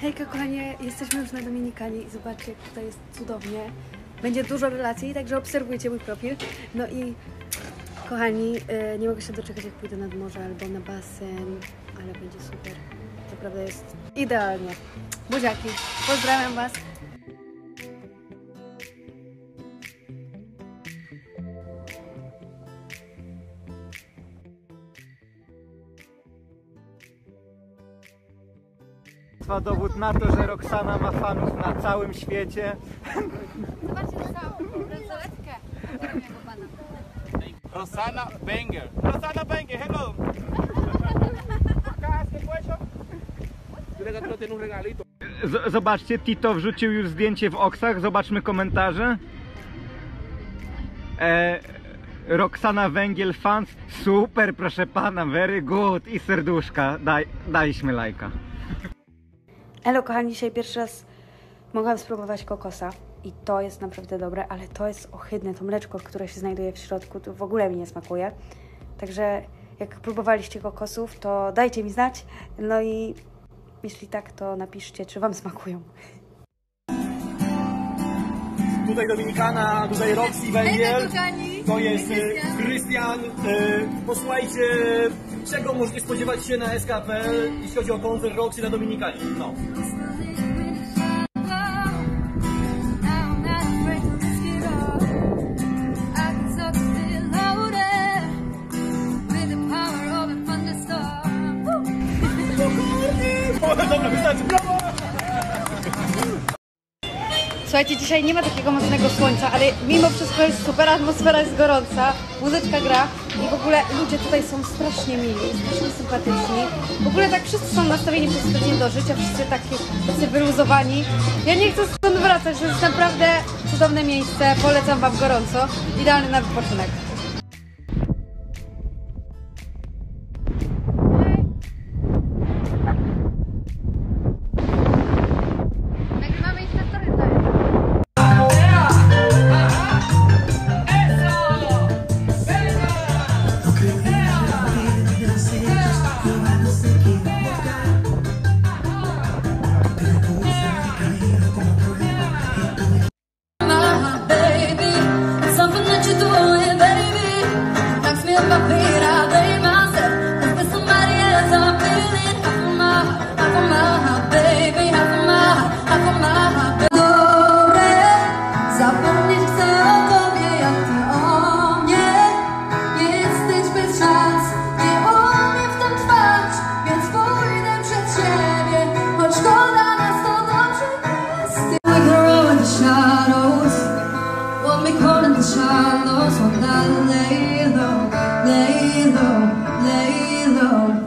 Hejka kochanie, jesteśmy już na Dominikanie i zobaczcie jak tutaj jest cudownie. Będzie dużo relacji, także obserwujcie mój profil. No i kochani, e, nie mogę się doczekać jak pójdę nad morze albo na basen, ale będzie super. Naprawdę jest idealnie. Buziaki, pozdrawiam Was. Dwa dowód na to, że Roxana ma fanów na całym świecie. Zobaczcie całą bransoletkę mojego pana. Rosana Banger. Rosana Banger, hello. Z zobaczcie, Tito wrzucił już zdjęcie w Oksach. Zobaczmy komentarze. E, Roxana Węgiel fans. Super, proszę pana, very good. I serduszka. Daj, daliśmy lajka. Elo kochani, dzisiaj pierwszy raz mogłam spróbować kokosa i to jest naprawdę dobre, ale to jest ohydne, to mleczko, które się znajduje w środku, to w ogóle mi nie smakuje. Także jak próbowaliście kokosów, to dajcie mi znać, no i jeśli tak, to napiszcie, czy Wam smakują. Tutaj Dominikana, tutaj Roxy Węgiel, to jest e, Krystian. E, posłuchajcie, czego możecie spodziewać się na SKP, jeśli chodzi o koncert Roxy na Dominikanie. No. Słuchajcie, dzisiaj nie ma takiego mocnego słońca, ale mimo wszystko jest super, atmosfera jest gorąca, muzyczka gra i w ogóle ludzie tutaj są strasznie mili, strasznie sympatyczni. W ogóle tak wszyscy są nastawieni przez tydzień do życia, wszyscy taki, tacy wyluzowani. Ja nie chcę stąd wracać, to jest naprawdę cudowne miejsce, polecam Wam gorąco, idealny na wypoczynek. marchan los soldados, lay low, lay low, lay low.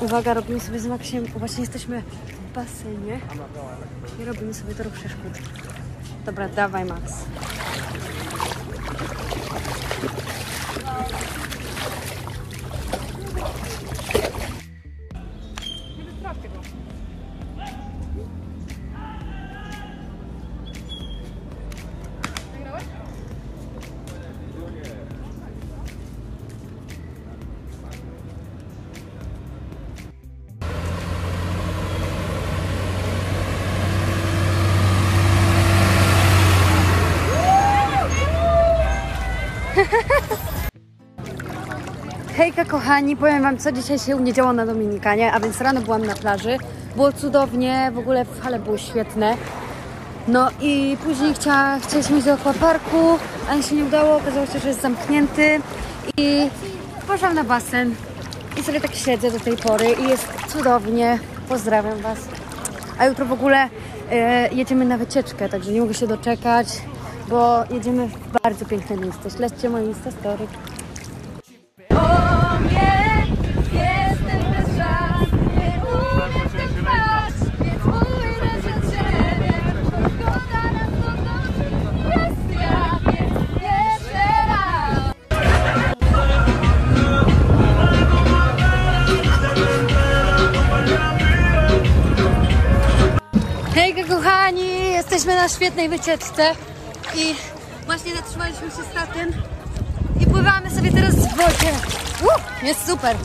Uwaga, robimy sobie z Maksiem, właśnie jesteśmy w basenie i robimy sobie tor przeszkód. Dobra, dawaj Max. Hejka kochani, powiem wam co dzisiaj się u mnie działo na Dominikanie, a więc rano byłam na plaży, było cudownie, w ogóle fale były świetne. No i później chcia, chcieliśmy iść do akwaparku, ale się nie udało, okazało się, że jest zamknięty i poszłam na basen i sobie tak siedzę do tej pory i jest cudownie, pozdrawiam was. A jutro w ogóle e, jedziemy na wycieczkę, także nie mogę się doczekać, bo jedziemy w bardzo piękne miejsce. Śledźcie moje Insta Story. Hej kochani, jesteśmy na świetnej wycieczce i właśnie zatrzymaliśmy się statem i pływamy sobie teraz w wodzie. Uh, jest super.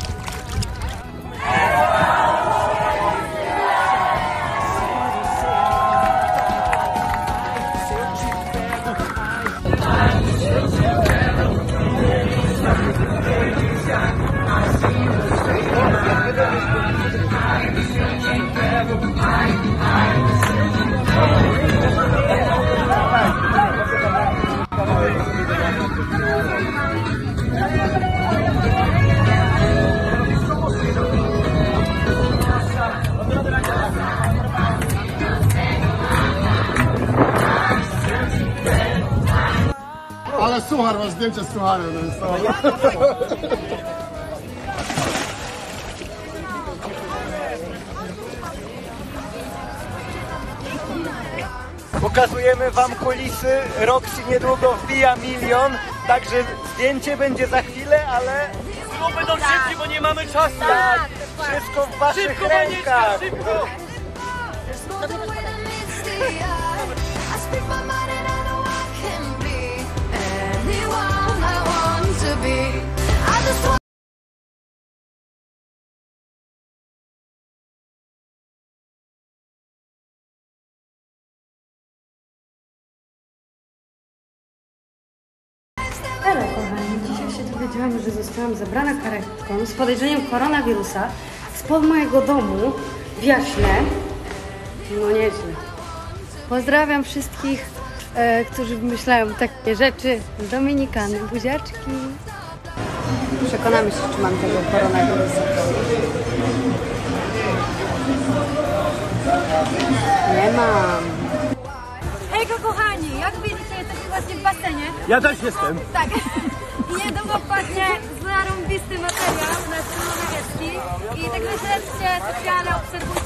Suchar, masz zdjęcie z sucharem. No jest to... Pokazujemy wam kulisy. Roxy niedługo wbija milion, także zdjęcie będzie za chwilę, ale Zróbmy to szybciej, bo nie mamy czasu. tak, wszystko w waszych Szybko, rękach. szybko. Hello kochani, dzisiaj się dowiedziałam, że zostałam zabrana karetką z podejrzeniem koronawirusa spod mojego domu w Jaśnie. No nieźle. Pozdrawiam wszystkich, e, którzy wymyślają takie rzeczy. Dominikany, buziaczki. Przekonamy się, czy mam tego koronawirusa. Nie mam. Ja też jestem. Tak. Niedługo wpadnie zarąbisty materiał na Słowiecki. I także śledźcie specjalnie, obserwujcie